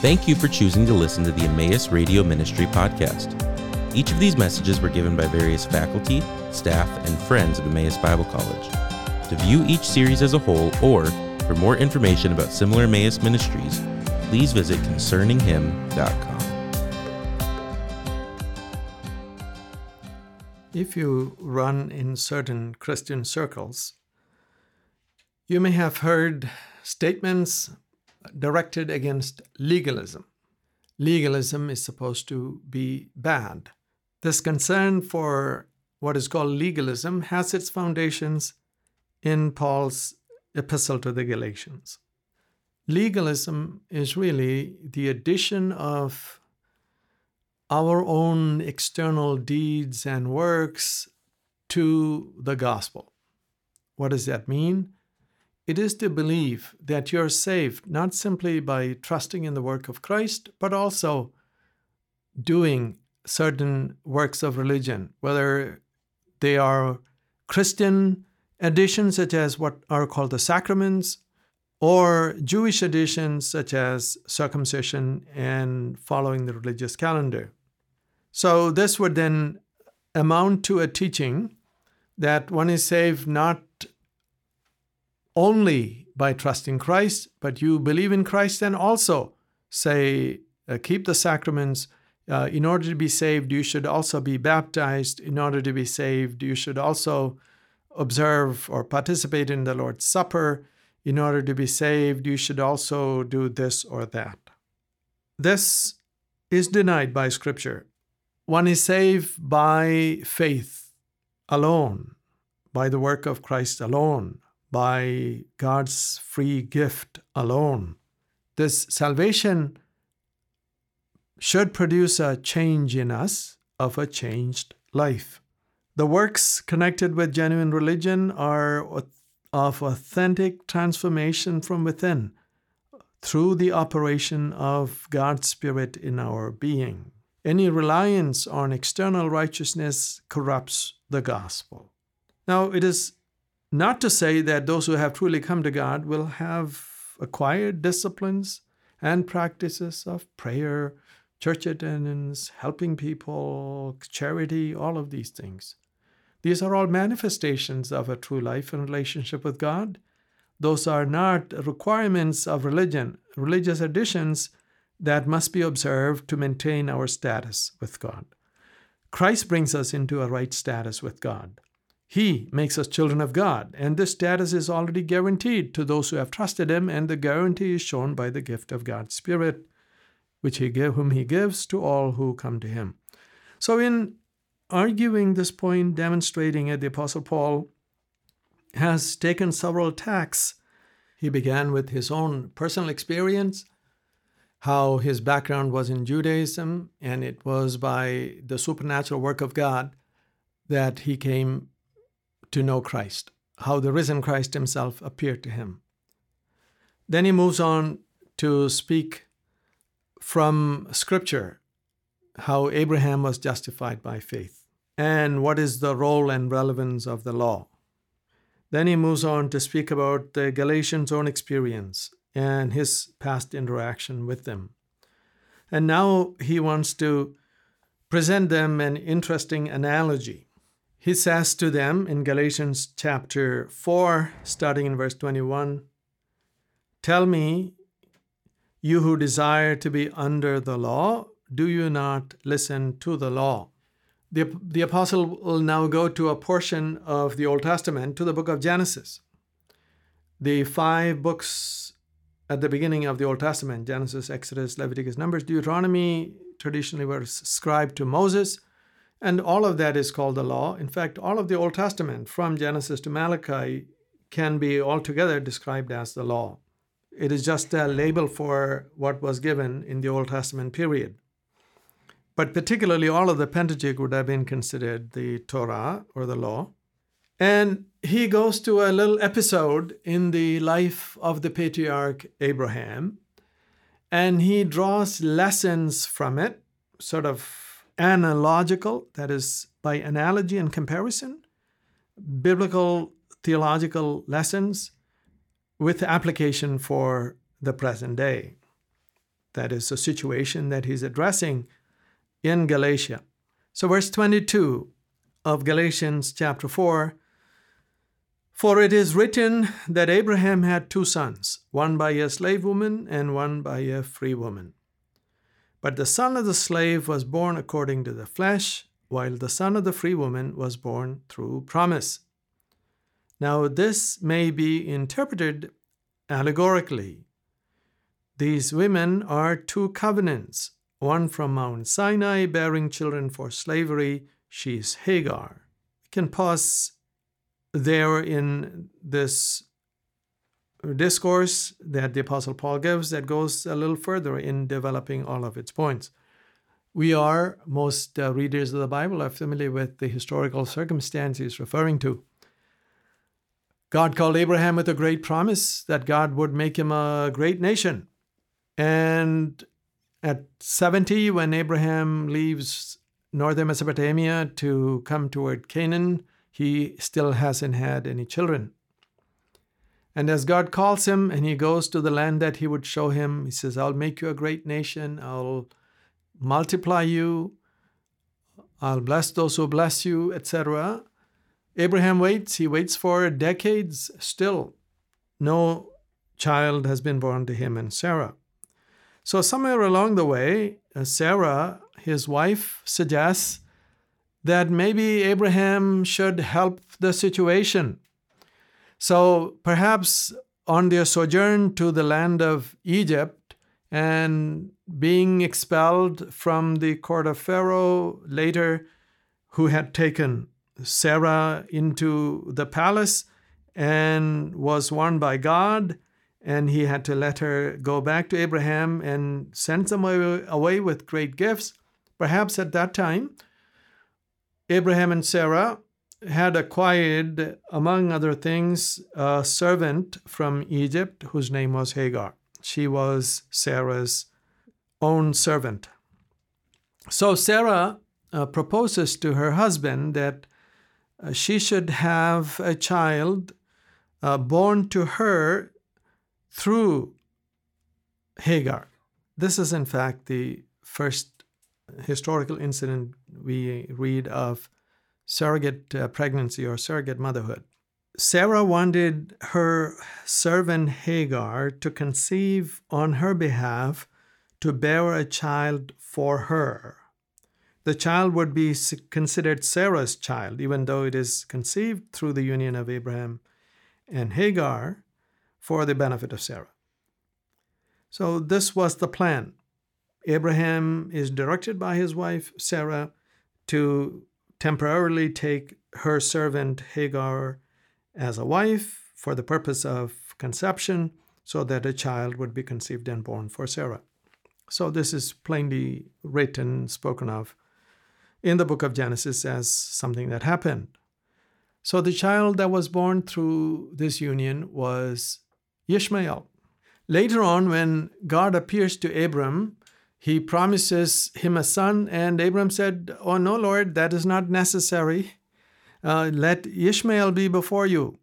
Thank you for choosing to listen to the Emmaus Radio Ministry podcast. Each of these messages were given by various faculty, staff, and friends of Emmaus Bible College. To view each series as a whole or for more information about similar Emmaus ministries, please visit concerninghim.com. If you run in certain Christian circles, you may have heard statements directed against legalism. Legalism is supposed to be bad. This concern for what is called legalism has its foundations in Paul's epistle to the Galatians. Legalism is really the addition of our own external deeds and works to the gospel. What does that mean? It is to believe that you're saved not simply by trusting in the work of Christ, but also doing certain works of religion, whether they are Christian additions, such as what are called the sacraments, or Jewish additions, such as circumcision and following the religious calendar. So, this would then amount to a teaching that one is saved not only by trusting Christ, but you believe in Christ and also say, uh, keep the sacraments. Uh, in order to be saved, you should also be baptized. In order to be saved, you should also observe or participate in the Lord's Supper. In order to be saved, you should also do this or that. This is denied by Scripture. One is saved by faith alone, by the work of Christ alone, by God's free gift alone. This salvation should produce a change in us of a changed life. The works connected with genuine religion are of authentic transformation from within through the operation of God's Spirit in our being. Any reliance on external righteousness corrupts the gospel. Now, it is not to say that those who have truly come to God will have acquired disciplines and practices of prayer, church attendance, helping people, charity, all of these things. These are all manifestations of a true life and relationship with God. Those are not requirements of religion, religious additions that must be observed to maintain our status with God. Christ brings us into a right status with God. He makes us children of God, and this status is already guaranteed to those who have trusted Him, and the guarantee is shown by the gift of God's Spirit, which He give, whom He gives to all who come to Him. So, in arguing this point, demonstrating it, the Apostle Paul has taken several tacks. He began with his own personal experience, how his background was in Judaism, and it was by the supernatural work of God that he came to know Christ, how the risen Christ himself appeared to him. Then he moves on to speak from Scripture how Abraham was justified by faith and what is the role and relevance of the law. Then he moves on to speak about the Galatians' own experience and his past interaction with them. And now he wants to present them an interesting analogy he says to them in Galatians chapter 4, starting in verse 21 Tell me, you who desire to be under the law, do you not listen to the law? The, the apostle will now go to a portion of the Old Testament, to the book of Genesis. The five books at the beginning of the Old Testament Genesis, Exodus, Leviticus, Numbers, Deuteronomy traditionally were ascribed to Moses. And all of that is called the law. In fact, all of the Old Testament, from Genesis to Malachi, can be altogether described as the law. It is just a label for what was given in the Old Testament period. But particularly, all of the Pentateuch would have been considered the Torah or the law. And he goes to a little episode in the life of the patriarch Abraham, and he draws lessons from it, sort of analogical, that is, by analogy and comparison, biblical theological lessons with application for the present day. That is the situation that he's addressing in Galatia. So, verse 22 of Galatians chapter 4 For it is written that Abraham had two sons, one by a slave woman and one by a free woman. But the son of the slave was born according to the flesh, while the son of the free woman was born through promise. Now, this may be interpreted allegorically. These women are two covenants one from Mount Sinai bearing children for slavery. She is Hagar. We can pause there in this discourse that the Apostle Paul gives that goes a little further in developing all of its points. We are, most uh, readers of the Bible are familiar with the historical circumstances referring to. God called Abraham with a great promise that God would make him a great nation. And at 70, when Abraham leaves northern Mesopotamia to come toward Canaan, he still hasn't had any children. And as God calls him and he goes to the land that he would show him, he says, I'll make you a great nation, I'll multiply you, I'll bless those who bless you, etc. Abraham waits, he waits for decades still. No child has been born to him and Sarah. So, somewhere along the way, uh, Sarah, his wife, suggests that maybe Abraham should help the situation. So, perhaps on their sojourn to the land of Egypt and being expelled from the court of Pharaoh later, who had taken Sarah into the palace and was warned by God and he had to let her go back to Abraham and send them away with great gifts. Perhaps at that time, Abraham and Sarah had acquired, among other things, a servant from Egypt whose name was Hagar. She was Sarah's own servant. So Sarah uh, proposes to her husband that uh, she should have a child uh, born to her through Hagar. This is, in fact, the first historical incident we read of surrogate uh, pregnancy or surrogate motherhood. Sarah wanted her servant Hagar to conceive on her behalf to bear a child for her. The child would be considered Sarah's child, even though it is conceived through the union of Abraham and Hagar for the benefit of Sarah. So, this was the plan. Abraham is directed by his wife Sarah to temporarily take her servant Hagar as a wife for the purpose of conception so that a child would be conceived and born for Sarah. So, this is plainly written, spoken of in the book of Genesis as something that happened. So, the child that was born through this union was Ishmael. Later on, when God appears to Abram, he promises him a son, and Abram said, Oh, no, Lord, that is not necessary. Uh, let Ishmael be before you.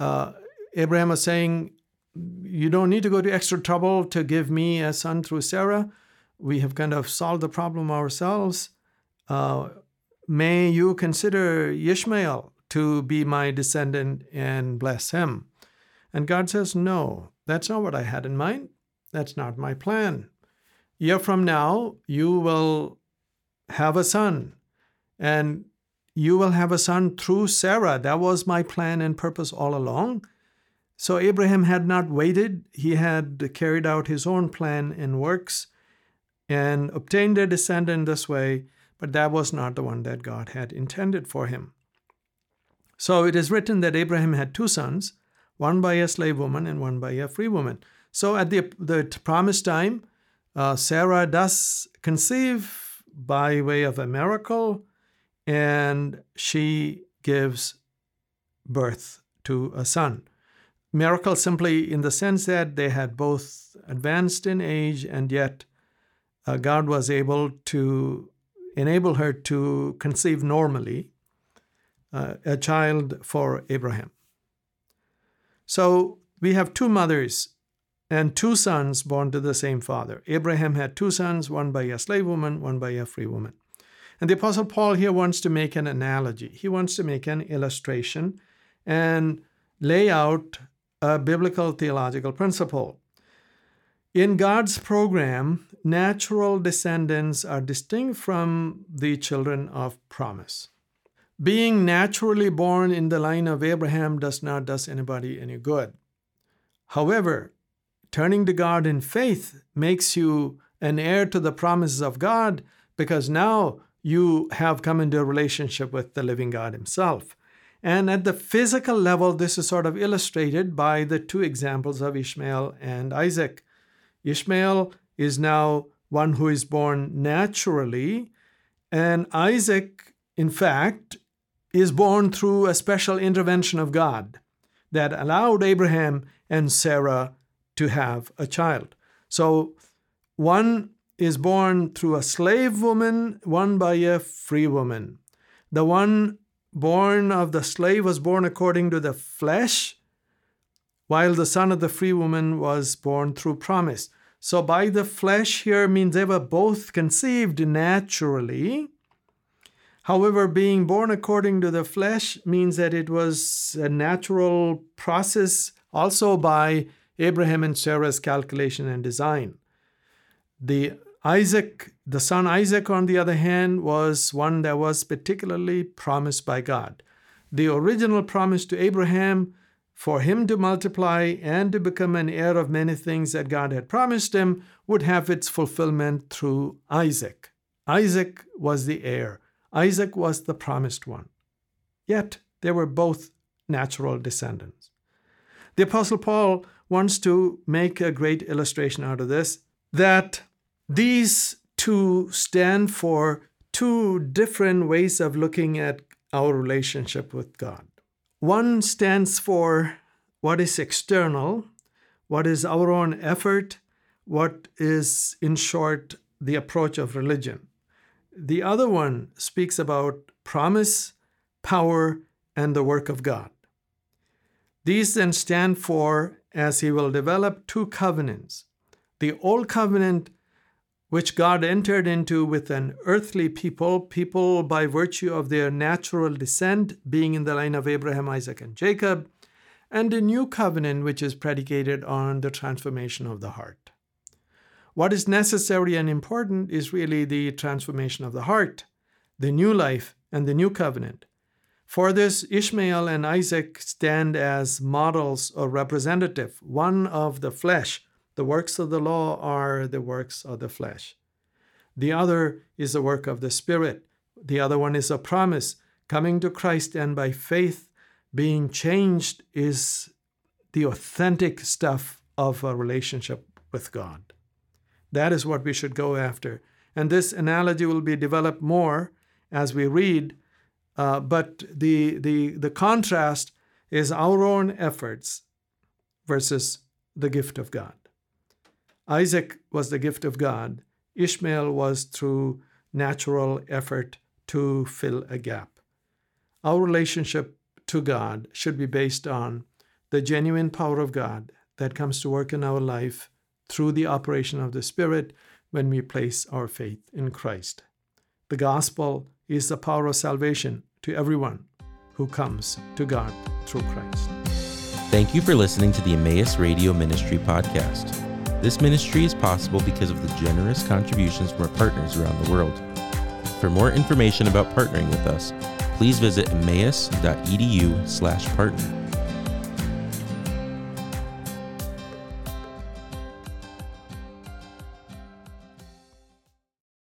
Uh, Abraham was saying, You don't need to go to extra trouble to give me a son through Sarah. We have kind of solved the problem ourselves. Uh, may you consider Ishmael to be my descendant and bless him. And God says, No, that's not what I had in mind. That's not my plan. Year from now, you will have a son, and you will have a son through Sarah. That was my plan and purpose all along. So Abraham had not waited. He had carried out his own plan and works and obtained a descendant this way, but that was not the one that God had intended for him. So it is written that Abraham had two sons one by a slave woman and one by a free woman. So at the, the promised time, uh, Sarah does conceive by way of a miracle, and she gives birth to a son. Miracle simply in the sense that they had both advanced in age, and yet uh, God was able to enable her to conceive normally uh, a child for Abraham. So we have two mothers and two sons born to the same father. Abraham had two sons, one by a slave woman, one by a free woman. And the Apostle Paul here wants to make an analogy. He wants to make an illustration and lay out a biblical theological principle. In God's program, natural descendants are distinct from the children of promise. Being naturally born in the line of Abraham does not does anybody any good. However, turning to God in faith makes you an heir to the promises of God because now you have come into a relationship with the living God Himself. And at the physical level, this is sort of illustrated by the two examples of Ishmael and Isaac. Ishmael is now one who is born naturally, and Isaac, in fact, is born through a special intervention of God that allowed Abraham and Sarah to have a child. So one is born through a slave woman, one by a free woman. The one born of the slave was born according to the flesh, while the son of the free woman was born through promise. So, by the flesh here means they were both conceived naturally. However, being born according to the flesh means that it was a natural process also by Abraham and Sarah's calculation and design. The Isaac, the son Isaac, on the other hand, was one that was particularly promised by God. The original promise to Abraham for him to multiply and to become an heir of many things that God had promised him would have its fulfillment through Isaac. Isaac was the heir, Isaac was the promised one. Yet they were both natural descendants. The Apostle Paul wants to make a great illustration out of this that these two stand for two different ways of looking at our relationship with God. One stands for what is external, what is our own effort, what is, in short, the approach of religion. The other one speaks about promise, power, and the work of God. These then stand for, as he will develop, two covenants. The Old Covenant, which God entered into with an earthly people, people by virtue of their natural descent, being in the line of Abraham, Isaac, and Jacob, and a new covenant, which is predicated on the transformation of the heart. What is necessary and important is really the transformation of the heart, the new life, and the new covenant. For this, Ishmael and Isaac stand as models or representative, one of the flesh. The works of the law are the works of the flesh. The other is the work of the Spirit. The other one is a promise. Coming to Christ and by faith being changed is the authentic stuff of a relationship with God. That is what we should go after. And this analogy will be developed more as we read uh, but the, the, the contrast is our own efforts versus the gift of God. Isaac was the gift of God, Ishmael was through natural effort to fill a gap. Our relationship to God should be based on the genuine power of God that comes to work in our life through the operation of the Spirit when we place our faith in Christ. The gospel is the power of salvation to everyone who comes to God through Christ. Thank you for listening to the Emmaus Radio Ministry podcast. This ministry is possible because of the generous contributions from our partners around the world. For more information about partnering with us, please visit emmaus.edu/partner.